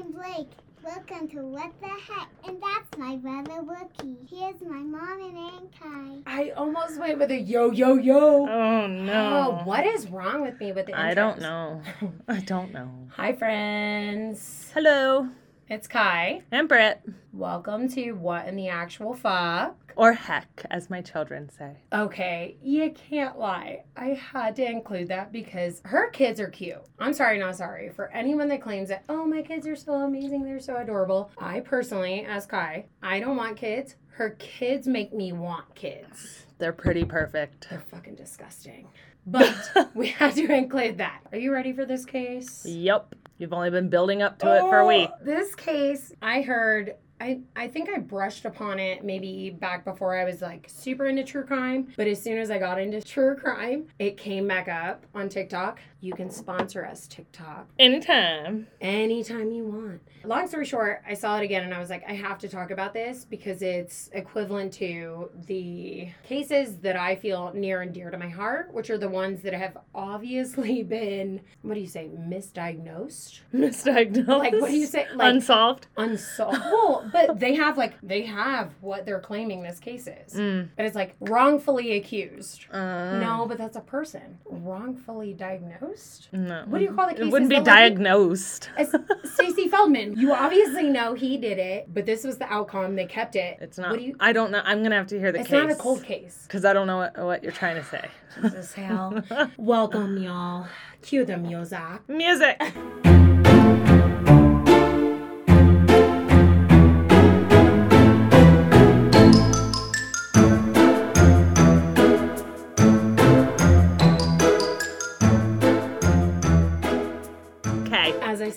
I'm Blake. Welcome to What the Heck, and that's my brother Wookie. Here's my mom and Aunt Kai. I almost went with a yo yo yo. Oh no. Oh, what is wrong with me with the I don't know. I don't know. Hi, friends. Hello. It's Kai. I'm Britt. Welcome to What in the Actual Fuck. Or heck, as my children say. Okay, you can't lie. I had to include that because her kids are cute. I'm sorry, not sorry. For anyone that claims that, oh, my kids are so amazing, they're so adorable. I personally, as Kai, I don't want kids. Her kids make me want kids. They're pretty perfect. They're fucking disgusting. But we had to include that. Are you ready for this case? Yup. You've only been building up to it for a week. Oh, This case, I heard. I, I think I brushed upon it maybe back before I was like super into true crime. But as soon as I got into true crime, it came back up on TikTok. You can sponsor us, TikTok, Anytime. anytime you want. Long story short, I saw it again and I was like, I have to talk about this because it's equivalent to the cases that I feel near and dear to my heart, which are the ones that have obviously been, what do you say, misdiagnosed? Misdiagnosed. Like, what do you say? Like, Unsolved. unsolved. Well, but they have like they have what they're claiming this case is, Mm. but it's like wrongfully accused. Uh, No, but that's a person wrongfully diagnosed. No. What do you call the It wouldn't be like, diagnosed. As Stacey Feldman, you obviously know he did it, but this was the outcome. They kept it. It's not. What do you? I don't know. I'm gonna have to hear the It's case. It's not a cold case. Because I don't know what, what you're trying to say. Jesus hell. Welcome, y'all. Cue the music. Music.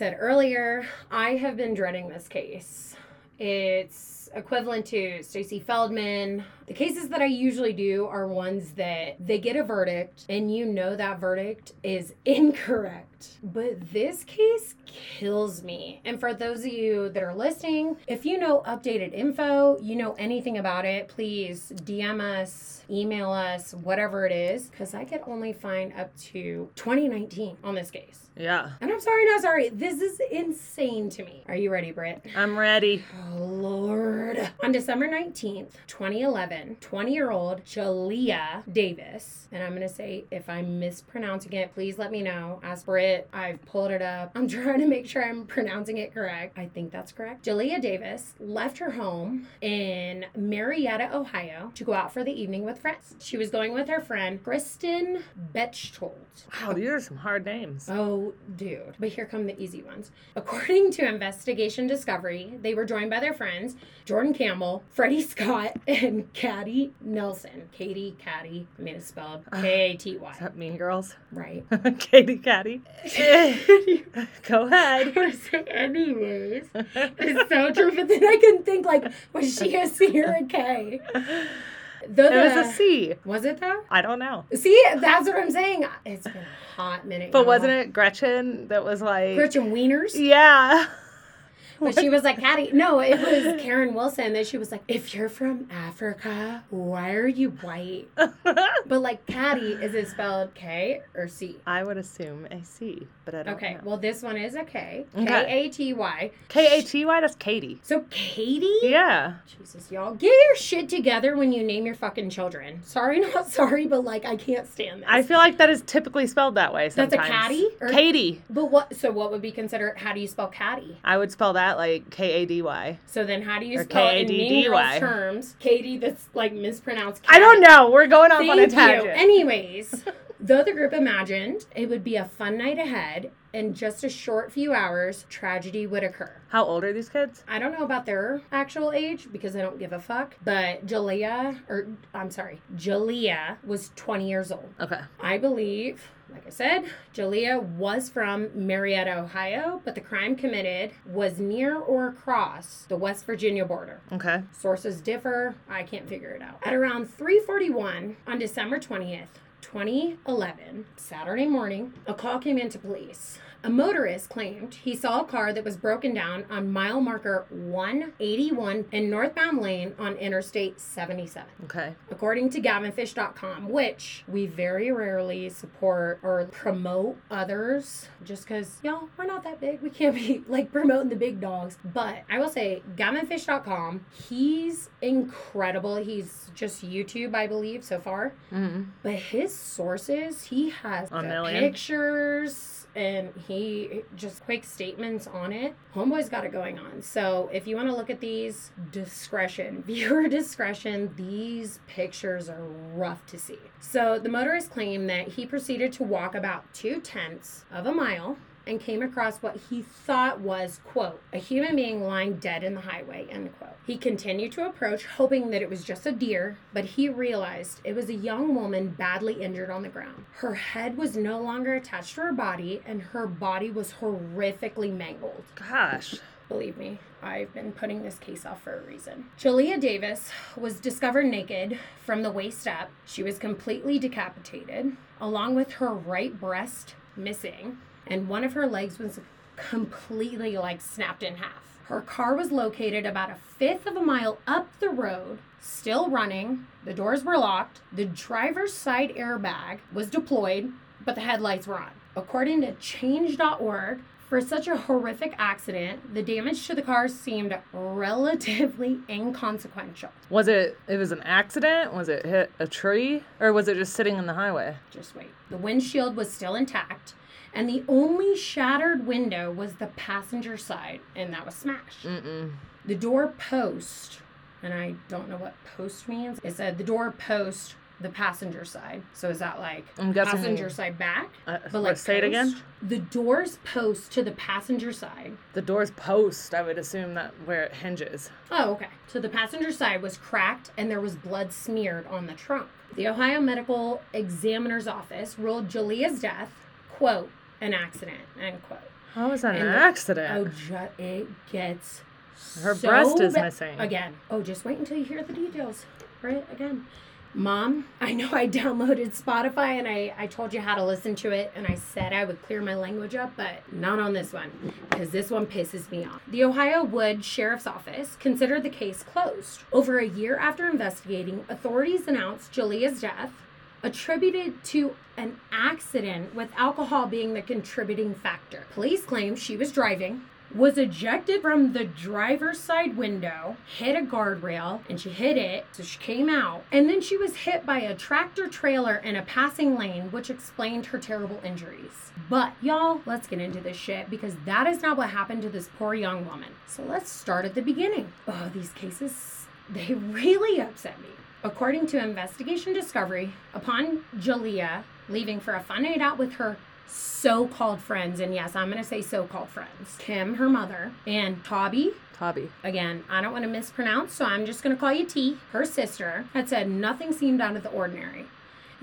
said earlier, I have been dreading this case. It's equivalent to Stacey Feldman. The cases that I usually do are ones that they get a verdict and you know that verdict is incorrect. But this case kills me. And for those of you that are listening, if you know updated info, you know anything about it, please DM us, email us, whatever it is, because I could only find up to 2019 on this case. Yeah. And I'm sorry, not sorry. This is insane to me. Are you ready, Britt? I'm ready. Oh, Lord. On December 19th, 2011, 20 year old Jaleayah Davis, and I'm going to say if I'm mispronouncing it, please let me know. Ask Britt. I've pulled it up. I'm trying to make sure I'm pronouncing it correct. I think that's correct. Jaleayah Davis left her home in Marietta, Ohio to go out for the evening with friends. She was going with her friend, Kristen Bechtold. Wow, these are some hard names. Oh, dude. But here come the easy ones. According to Investigation Discovery, they were joined by their friends Jordan Campbell, Freddie Scott, and Caddy Nelson. Katie, Caddy. I mean, it's spelled ah, K A T Is that Mean Girls? Right. Katie Caddy. Go ahead. Anyways, it's so true. But then I couldn't think, like, was she a C or a K? Though It was a C. Was it though? I don't know. See, that's what I'm saying. It's been a hot minute. But y'all. wasn't it Gretchen that was like. Gretchen Wieners? Yeah. But she was like, Caddy. No, it was Karen Wilson that she was like, if you're from Africa, why are you white? But like, Caddy, is it spelled K or C? I would assume a C, but I don't know. Okay, know. well, this one is a K. K A T Y. K A T Y, that's Katie. So, Katie? Yeah. Jesus, y'all. Get your shit together when you name your fucking children. Sorry, not sorry, but like, I can't stand this. I feel like that is typically spelled that way That's a sometimes. caddy? Katie. But what, so what would be considered, how do you spell Caddy? I would spell that like K A D Y. So then how do you Or spell it in Mean Girls terms? Katie that's like mispronounced I don't know. We're going off on a Thank you. Anyways, though the group imagined it would be a fun night ahead, in just a short few hours, tragedy would occur. How old are these kids? I don't know about their actual age because I don't give a fuck, but Jaleayah, or I'm sorry, Jaleayah was 20 years old. Okay. I believe, like I said, Jaleayah was from Marietta, Ohio, but the crime committed was near or across the West Virginia border. Okay. Sources differ. I can't figure it out. At around 3:41 on December 20th, 2011, Saturday morning, a call came into police. A motorist claimed he saw a car that was broken down on mile marker 181 in northbound lane on Interstate 77 Okay. according to gavinfish.com, which we very rarely support or promote others just because, y'all, we're not that big. We can't be like promoting the big dogs. But I will say, gavinfish.com, he's incredible. He's just YouTube, I believe, so far. Mm-hmm. But his sources, he has A the million? pictures and he just quick statements on it. Homeboy's got it going on. So if you want to look at these, discretion, viewer discretion, these pictures are rough to see. So the motorist claimed that he proceeded to walk about two tenths of a mile and came across what he thought was, quote, a human being lying dead in the highway, end quote. He continued to approach, hoping that it was just a deer, but he realized it was a young woman badly injured on the ground. Her head was no longer attached to her body, and her body was horrifically mangled. Gosh. Believe me, I've been putting this case off for a reason. Jaleayah Davis was discovered naked from the waist up. She was completely decapitated, along with her right breast missing, and one of her legs was completely like snapped in half. Her car was located about a fifth of a mile up the road, still running. The doors were locked. The driver's side airbag was deployed, but the headlights were on. According to change.org, for such a horrific accident, the damage to the car seemed relatively inconsequential. Was it? It was an accident. Was it hit a tree, or was it just sitting in the highway? Just wait. The windshield was still intact, and the only shattered window was the passenger side, and that was smashed. Mm-mm. The door post, and I don't know what post means. It said the door post, the passenger side. So is that like passenger side back? Uh, But like say it again. The door's post to the passenger side. The door's post. I would assume that where it hinges. Oh, okay. So the passenger side was cracked and there was blood smeared on the trunk. The Ohio Medical Examiner's Office ruled Jaleayah's death, quote, an accident, end quote. How was that an And the- accident? Oh, ju- it gets Her so breast is ba- missing. Again. Oh, just wait until you hear the details. Right? Again. Mom, I know I downloaded Spotify and I, I told you how to listen to it and I said I would clear my language up, but not on this one because this one pisses me off. The Ohio Wood Sheriff's Office considered the case closed. Over a year after investigating, authorities announced Jaleayah's death attributed to an accident with alcohol being the contributing factor. Police claim she was driving, was ejected from the driver's side window, hit a guardrail, and she hit it, so she came out. And then she was hit by a tractor trailer in a passing lane, which explained her terrible injuries. But y'all, let's get into this shit because that is not what happened to this poor young woman. So let's start at the beginning. Oh, these cases, they really upset me. According to Investigation Discovery, upon Jaleayah leaving for a fun night out with her so called friends, and yes, I'm gonna say so called friends, Kim, her mother, and Tobby, Hobby. again, I don't want to mispronounce, so I'm just gonna call you T, her sister, had said nothing seemed out of the ordinary.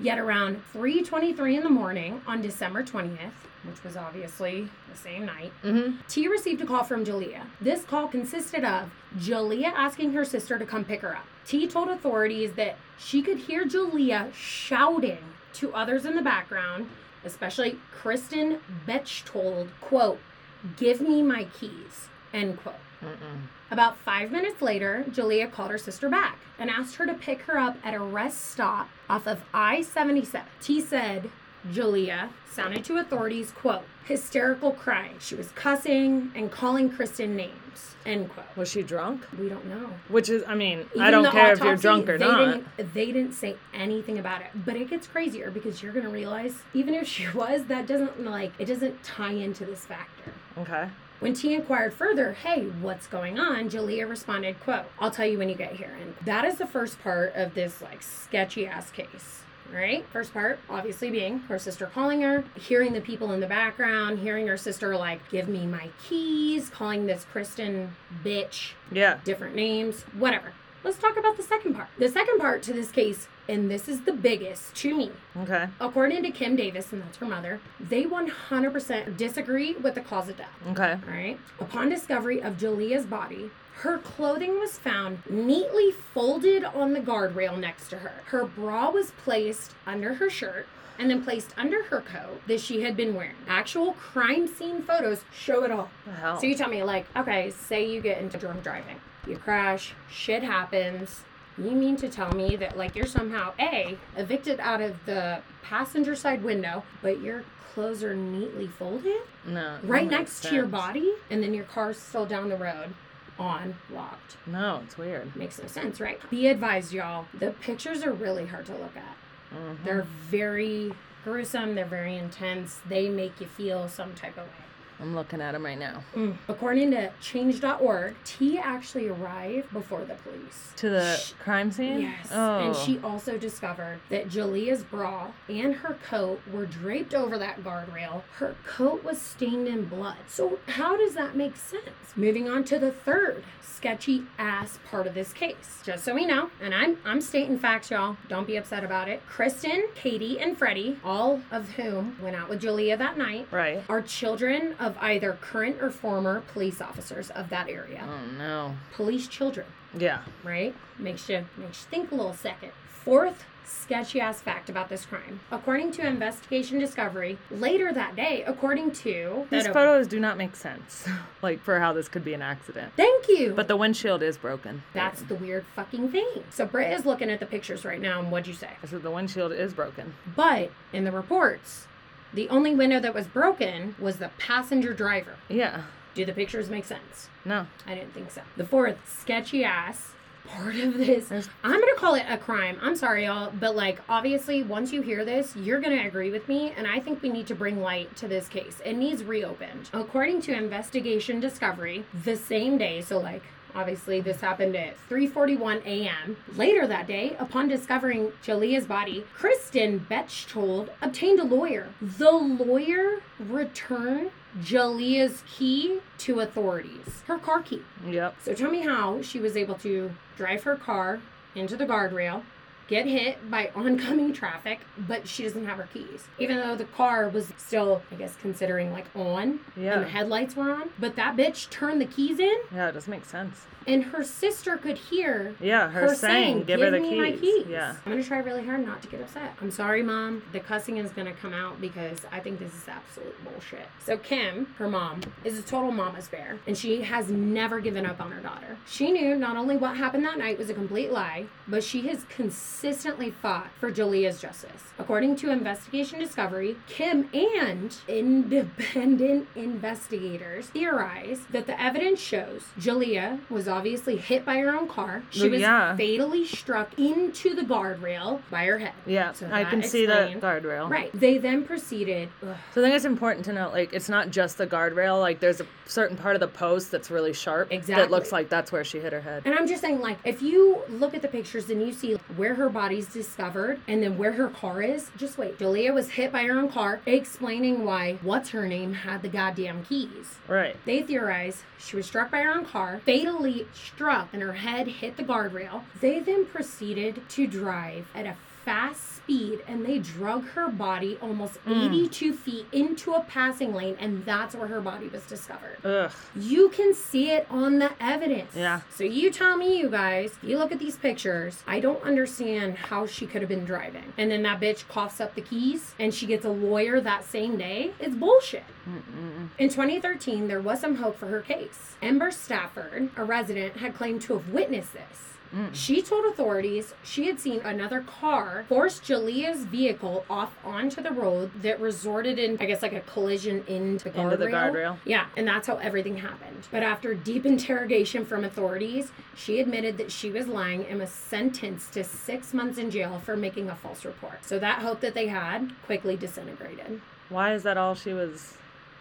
Yet around 3:23 in the morning on December 20th, which was obviously the same night, Mm-hmm. T received a call from Jaleayah. This call consisted of Jaleayah asking her sister to come pick her up. T told authorities that she could hear Jaleayah shouting to others in the background, especially Kristen Bechtold, quote, give me my keys, end quote. Mm-mm. About five minutes later, Jaleayah called her sister back and asked her to pick her up at a rest stop off of I 77. T said Jaleayah sounded to authorities, quote, hysterical crying. She was cussing and calling Kristen names, end quote. Was she drunk? We don't know. Which is, I mean, I don't care if you're drunk or they not. Didn't, they didn't say anything about it. But it gets crazier because you're going to realize, even if she was, that doesn't, like, it doesn't tie into this factor. Okay. When T inquired further, hey, what's going on? Jaleayah responded, quote, I'll tell you when you get here. And that is the first part of this like sketchy ass case. Right? First part, obviously being her sister calling her, hearing the people in the background, hearing her sister like, give me my keys, calling this Kristen bitch Yeah. different names, whatever. Let's talk about the second part. The second part to this case, and this is the biggest to me, Okay. according to Kim Davis, and that's her mother, they 100% disagree with the cause of death. Okay. All right. Upon discovery of Jaleayah's body, her clothing was found neatly folded on the guardrail next to her. Her bra was placed under her shirt, and then placed under her coat that she had been wearing. Actual crime scene photos show it all. Hell? So you tell me, like, okay, say you get into drunk driving, you crash, shit happens. You mean to tell me that, like, you're somehow A, evicted out of the passenger side window, but your clothes are neatly folded no. right next to your body, and then your car's still down the road on locked? No, it's weird. Makes no sense, right? Be advised, y'all. The pictures are really hard to look at. Mhm. They're very gruesome, they're very intense, they make you feel some type of way. I'm looking at him right now. Mm. According to change.org, T actually arrived before the police. To the Sh- crime scene? Yes. Oh. And she oh. also discovered that Jaleayah's bra and her coat were draped over that guardrail. Her coat was stained in blood. So, how does that make sense? Moving on to the third sketchy ass part of this case. Just so we know, and I'm I'm stating facts, y'all. Don't be upset about it. Kristen, Katie, and Freddie, all of whom went out with Jalea that night, Right. are children of either current or former police officers of that area. Oh no. Police children Yeah. right? Makes you makes you think a little second. Fourth sketchy ass fact about this crime. According to Investigation Discovery, later that day, according to These that- photos do not make sense. like for how this could be an accident. Thank you. But the windshield is broken. that's the weird fucking thing. So Britt is looking at the pictures right now, and what'd you say? I said the windshield is broken. But in the reports, the only window that was broken was the passenger driver. Yeah. Do the pictures make sense? No. I didn't think so. The fourth sketchy ass part of this, There's- I'm gonna call it a crime. I'm sorry, y'all, but like obviously, once you hear this, you're gonna agree with me, and I think we need to bring light to this case. It needs reopened. According to Investigation Discovery, the same day, so like. Obviously, this happened at 3:41 a.m. Later that day, upon discovering Jaleayah's body, Kristen Bechtold obtained a lawyer. The lawyer returned Jaleayah's key to authorities, her car key. Yep. So tell me how she was able to drive her car into the guardrail, get hit by oncoming traffic, but she doesn't have her keys. Even though the car was still, I guess, considering like on Yeah. and the headlights were on, but that bitch turned the keys in Yeah, it doesn't make sense. and her sister could hear Yeah, her, saying, give, her the keys. keys. Yeah. I'm gonna try really hard not to get upset. I'm sorry, mom. The cussing is gonna come out because I think this is absolute bullshit. So Kim, her mom, is a total mama's bear, and she has never given up on her daughter. She knew not only what happened that night was a complete lie, but she has consistently fought for Jaleayah's justice. According to Investigation Discovery, Kim and independent investigators theorize that the evidence shows Jalea was obviously hit by her own car. She was yeah. fatally struck into the guardrail by her head. Yeah, So I can see the guardrail. Right. They then proceeded. ugh, So I think it's important to note, like, it's not just the guardrail. Like, there's a certain part of the post that's really sharp. Exactly. That looks like that's where she hit her head. And I'm just saying, like, if you look at the pictures and you see where her body's discovered and then where her car is, just wait. Jaleayah was hit by her own car, explaining why what's her name had the goddamn keys. Right. They theorize she was struck by her own car, fatally struck, and her head hit the guardrail. They then proceeded to drive at a fast speed and they drug her body almost mm. 82 feet into a passing lane, and that's where her body was discovered. Ugh. You can see it on the evidence. Yeah. So you tell me, you guys, you look at these pictures. I don't understand how she could have been driving. And then that bitch coughs up the keys and she gets a lawyer that same day. It's bullshit. In 2013, there was some hope for her case. Ember Stafford, a resident, had claimed to have witnessed this. Mm. She told authorities she had seen another car force Jaleayah's vehicle off onto the road that resorted in, I guess, like a collision into the guardrail. Into the guardrail. Yeah, and that's how everything happened. But after deep interrogation from authorities, she admitted that she was lying and was sentenced to six months in jail for making a false report. So that hope that they had quickly disintegrated. Why is that all she was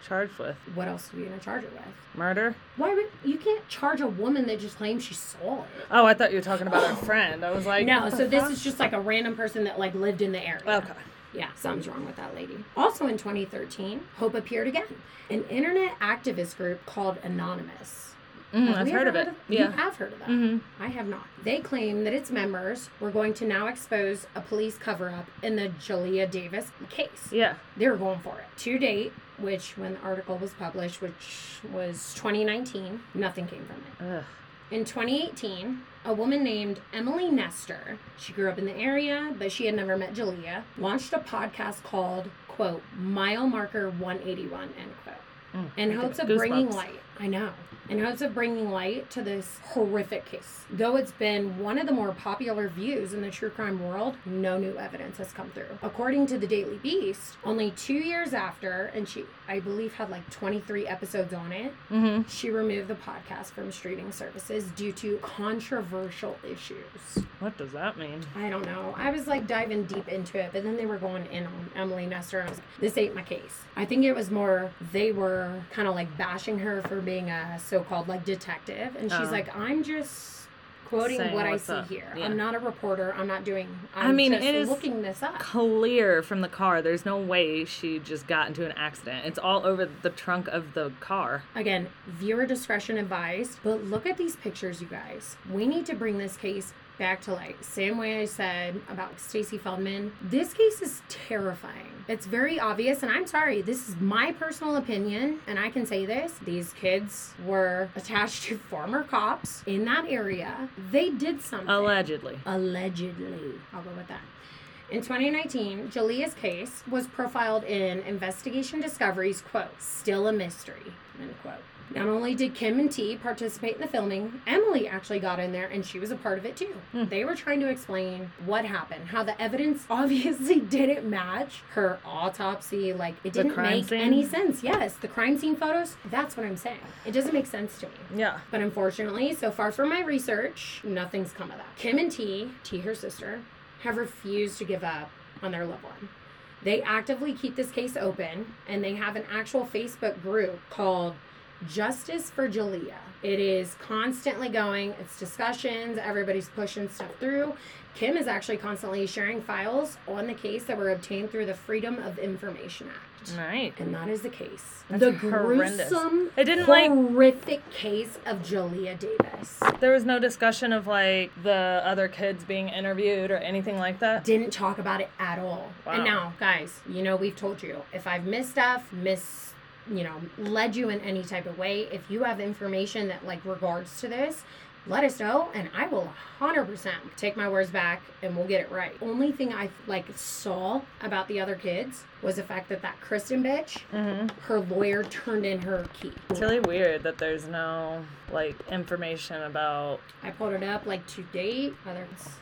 charged with? What else are you gonna charge her with? Murder? Why would you can't charge a woman that just claims she saw it? Oh, I thought you were talking about her friend. I was like, No, so this is just like a random person that like lived in the area. Okay. Yeah, something's wrong with that lady. Also in 2013, Hope appeared again. An internet activist group called Anonymous. Mm, Have I've heard of it. You Yeah. have heard of that. Mhm. I have not. They claim that its members were going to now expose a police cover up in the Jaleayah Davis case. Yeah. They were going for it. To date, which when the article was published, which was 2019, nothing came from it. Ugh. In 2018, a woman named Emily Nestor, she grew up in the area, but she had never met Jaleayah, launched a podcast called, quote, Mile Marker 181, end quote, in hopes of bringing light. I know. In hopes of bringing light to this horrific case. Though it's been one of the more popular views in the true crime world, no new evidence has come through. According to the Daily Beast, only two years after, and she, I believe, had like 23 episodes on it, Mm-hmm. she removed the podcast from streaming services due to controversial issues. What does that mean? I don't know. I was like diving deep into it, but then they were going in on Emily Nestor, and I was like, this ain't my case. I think it was more they were kind of like bashing her for being a so called like detective, and she's Oh. like, I'm just quoting what I see up. here. Yeah. I'm not a reporter. I'm not doing. I I'm mean, just it is looking this up. Clear from the car. There's no way she just got into an accident. It's all over the trunk of the car. Again, viewer discretion advised, but look at these pictures, you guys. We need to bring this case back to like Same way I said about Stacy Feldman. This case is terrifying. It's very obvious, and I'm sorry, this is my personal opinion, and I can say this. These kids were attached to former cops in that area. They did something. Allegedly. Allegedly. I'll go with that. In 2019, Jaleayah's case was profiled in Investigation Discovery's quote, still a mystery, end quote. Not only did Kim and T participate in the filming, Emily actually got in there and she was a part of it too. Hmm. They were trying to explain what happened, how the evidence obviously didn't match her autopsy. Like, it didn't make scene? any sense. Yes, the crime scene photos, that's what I'm saying. It doesn't make sense to me. Yeah. But unfortunately, so far from my research, nothing's come of that. Kim and T, T her sister, have refused to give up on their loved one. They actively keep this case open and they have an actual Facebook group called Justice for Jaleayah. It is constantly going, it's discussions, everybody's pushing stuff through. Kim is actually constantly sharing files on the case that were obtained through the Freedom of Information Act. Right. And that is the case. That's the horrendous. gruesome, It didn't, like- horrific case of Jaleayah Davis. There was no discussion of like the other kids being interviewed or anything like that. Didn't talk about it at all. Wow. And now, guys, you know we've told you if I've missed stuff, miss, you know, led you in any type of way. If you have information that like regards to this. Let us know, and I will 100% take my words back, and we'll get it right. Only thing I like saw about the other kids was the fact that that Kristen bitch, hmm her lawyer turned in her key. It's really weird that there's no like information about. I pulled it up like to date,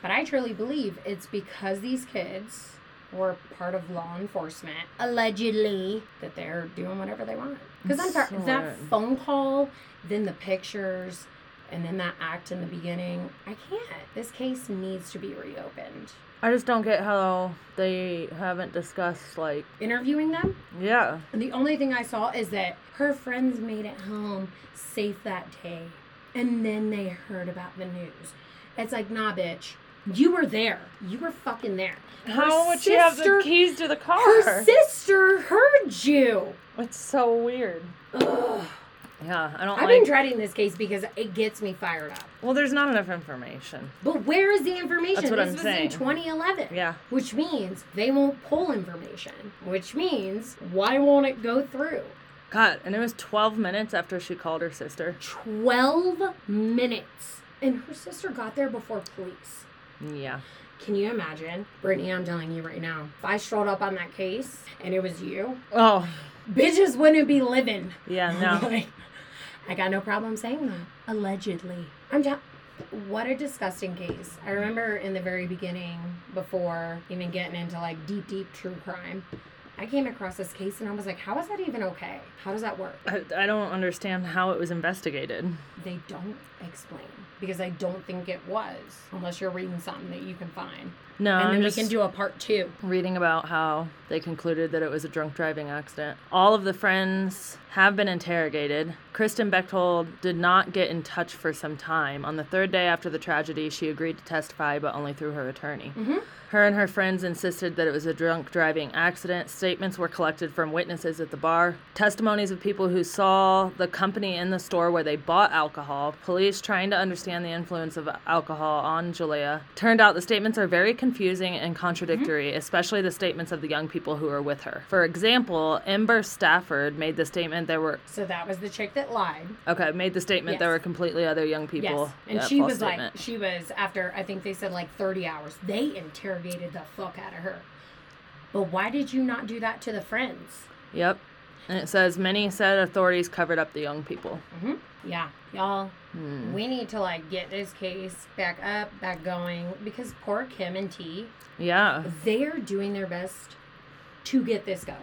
but I truly believe it's because these kids were part of law enforcement, allegedly, that they're doing whatever they want. Because So that phone call, then the pictures, and then that act in the beginning, I can't. This case needs to be reopened. I just don't get how they haven't discussed like. Interviewing them, Yeah. And the only thing I saw is that her friends made it home safe that day. And then they heard about the news. It's like, nah, bitch. You were there. You were fucking there. Her oh, How would she have the keys to the car? Her sister heard you. It's so weird. Ugh. Yeah, I don't I've like. been dreading this case because it gets me fired up. well, there's not enough information. But where is the information? That's what this I'm was saying. in 2011. Yeah. Which means they won't pull information. Which means why won't it go through? God, and it was 12 minutes after she called her sister. 12 minutes. And her sister got there before police. Yeah. Can you imagine? Brittany, I'm telling you right now, if I strolled up on that case and it was you, Oh, bitches wouldn't be living. yeah, no. Like, I got no problem saying that. Allegedly. I'm just. What a disgusting case. I remember in the very beginning, before even getting into like deep, deep true crime, I came across this case and I was like, how is that even okay? How does that work? I, I don't understand how it was investigated. They don't explain because I don't think it was, unless you're reading something that you can find. No, and then we can do a part two. reading about how they concluded that it was a drunk driving accident. All of the friends have been interrogated. Kristen Bechtold did not get in touch for some time. On the third day after the tragedy, she agreed to testify, but only through her attorney. Mm-hmm. Her and her friends insisted that it was a drunk driving accident. Statements were collected from witnesses at the bar, testimonies of people who saw the company in the store where they bought alcohol, police trying to understand the influence of alcohol on Jaleayah. Turned out the statements are very confusing and contradictory, especially the statements of the young people who were with her. For example, Ember Stafford made the statement there were So that was the chick that lied. okay, made the statement there were completely other young people. Yes. And Yeah, she was statement. like, she was after, I think they said like 30 hours. They interrogated the fuck out of her. But why did you not do that to the friends? Yep. And it says many said authorities covered up the young people. hmm Yeah. Y'all, Hmm. we need to like get this case back up, back going because poor Kim and T, Yeah. they're doing their best to get this going.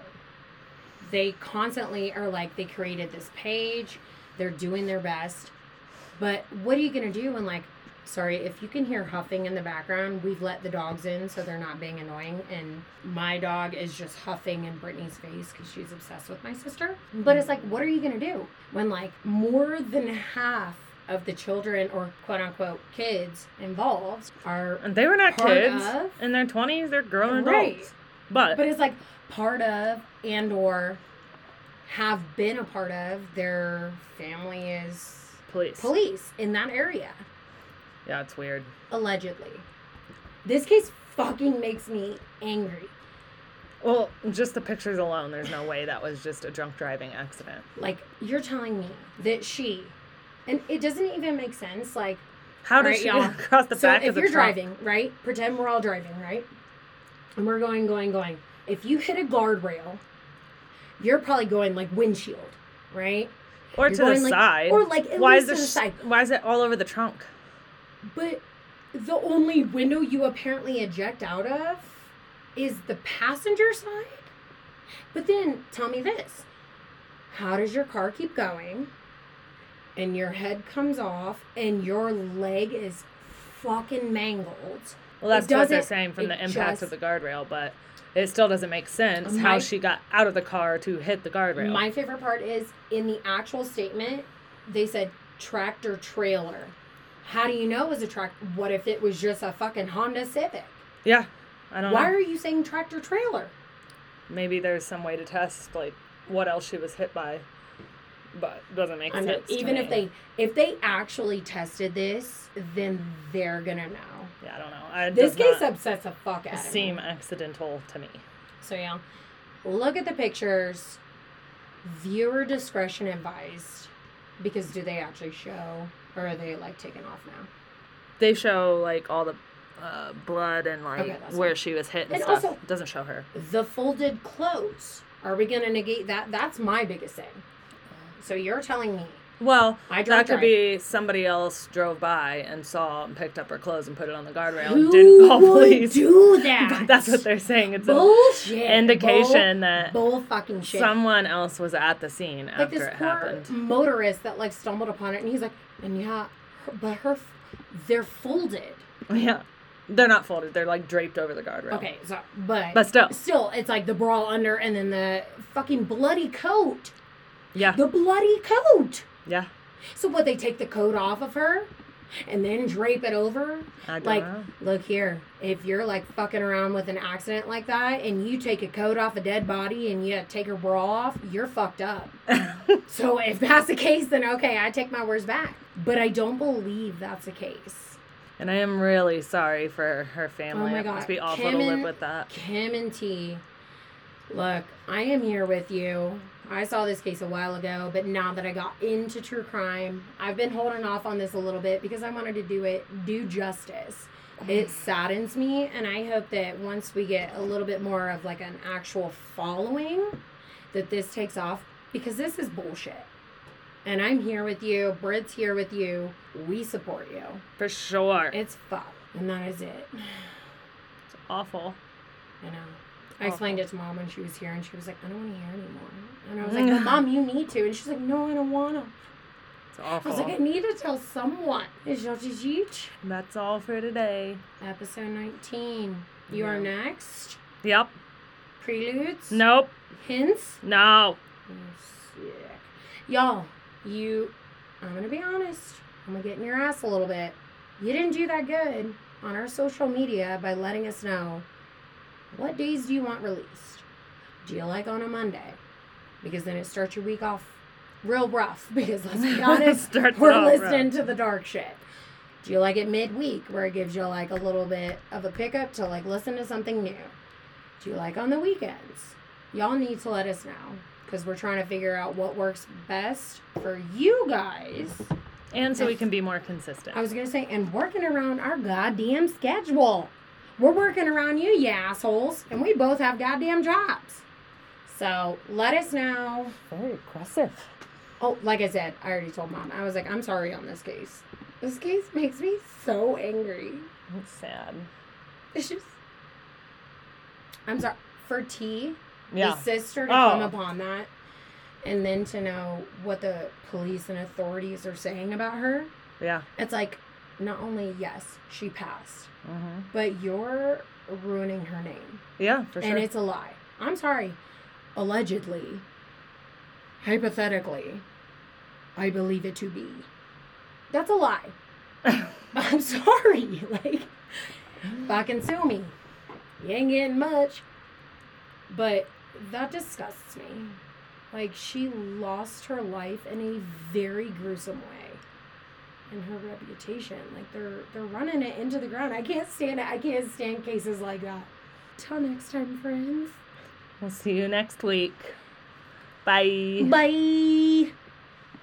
They constantly are like, they created this page, they're doing their best. But what are you going to do when, like, sorry, if you can hear huffing in the background, we've let the dogs in so they're not being annoying. And my dog is just huffing in Brittany's face because she's obsessed with my sister. But it's like, what are you going to do when, like, more than half of the children or quote unquote kids involved are And they were not kids. of- In their 20s, they're grown Right. adults. But, but it's like part of and or have been a part of their family is police. police in that area Yeah, it's weird. allegedly this case fucking makes me angry Well, just the pictures alone, there's no way that was just a drunk driving accident. like you're telling me that she and it doesn't even make sense like How Right, she y'all. across the so back if of the you're driving right pretend we're all driving right and we're going going going if you hit a guardrail you're probably going like windshield right Or You're to the like- side. or, like, why is to the. Why is it all over the trunk? But the only window you apparently eject out of is the passenger side. But then tell me this how does your car keep going and your head comes off and your leg is fucking mangled? Well, that's what they're saying from the impact just- of the guardrail, but it still doesn't make sense My- how she got out of the car to hit the guardrail. My favorite part is in the actual statement, they said tractor trailer. How do you know it was a tractor? What if it was just a fucking Honda Civic? yeah, I don't Why know. are you saying tractor trailer? Maybe there's some way to test like what else she was hit by, but it doesn't make I mean, sense. to even if they if they actually tested this, then they're gonna know. yeah, I don't know. I This case upsets the fuck out of seem accidental to me. So yeah, look at the pictures. Viewer discretion advised. Because do they actually show, or are they like taken off now? They show like all the uh, blood and like Okay, where fine. she was hit and, And stuff. also- It doesn't show her. The folded clothes. Are we gonna negate that? That's my biggest thing. So you're telling me Well, that could drive. be somebody else drove by and saw and picked up her clothes and put it on the guardrail who and didn't call would police. do that? but that's what they're saying. It's an bullshit. indication that bull, bull fucking shit. someone else was at the scene like after this it poor happened. motorist that like stumbled upon it, and he's like, and yeah, but her, they're folded. Yeah, they're not folded. They're like draped over the guardrail. Okay, so but But still. still, it's like the brawl under, and then the fucking bloody coat, Yeah. the bloody coat. Yeah. So what? They take the coat off of her, and then drape it over. Like, know. look here, if you're like fucking around with an accident like that, and you take a coat off a dead body, and you take her bra off, you're fucked up. So if that's the case, then okay, I take my words back. But I don't believe that's the case. And I am really sorry for her oh family. Oh my It must be awful Kim to live and- with that. Kim and T, look, I am here with you. I saw this case a while ago, but now that I got into true crime, I've been holding off on this a little bit because I wanted to do it, do justice. It mm-hmm. saddens me, and I hope that once we get a little bit more of like an actual following, that this takes off because this is bullshit. And I'm here with you. Brit's here with you. We support you. For sure. It's fuck, and that is it. It's awful. I know. I explained it to mom when she was here, and she was like, "I don't want to hear anymore." And I was like, "Well, mom, you need to." And she's like, "No, I don't want to." It's awful. I was like, "I need to tell someone." It's Jeech. That's all for today. Episode nineteen. You are next. Yep. Preludes. Nope. Hints. No. Oh, sick. Y'all, you. I'm gonna be honest. I'm gonna get in your ass a little bit. You didn't do that good on our social media by letting us know what days do you want released. Do you like on a Monday? Because then it starts your week off real rough. Because let's be honest, we're listening rough. to the dark shit. Do you like it midweek where it gives you like a little bit of a pickup to like listen to something new? Do you like on the weekends? Y'all need to let us know. because we're trying to figure out what works best for you guys. And so we can be more consistent. I was gonna say, and working around our goddamn schedule. We're working around you, you assholes, and we both have goddamn jobs. So let us know. Very aggressive. Oh, like I said, I already told mom. I was like, I'm sorry on this case. This case makes me so angry. It's sad. It's just. I'm sorry. For T, Yeah. the sister to Oh. come upon that, and then to know what the police and authorities are saying about her, Yeah. it's like, not only, yes, she passed, hmm but you're ruining her name. Yeah, for sure. And it's a lie. I'm sorry. Allegedly, hypothetically, I believe it to be. That's a lie. I'm sorry. Like, fucking sue me. You ain't getting much. But that disgusts me. Like, she lost her life in a very gruesome way. And her reputation. Like, they're they're running it into the ground. I can't stand it. I can't stand cases like that. Till next time, friends. we'll see you next week. Bye. Bye.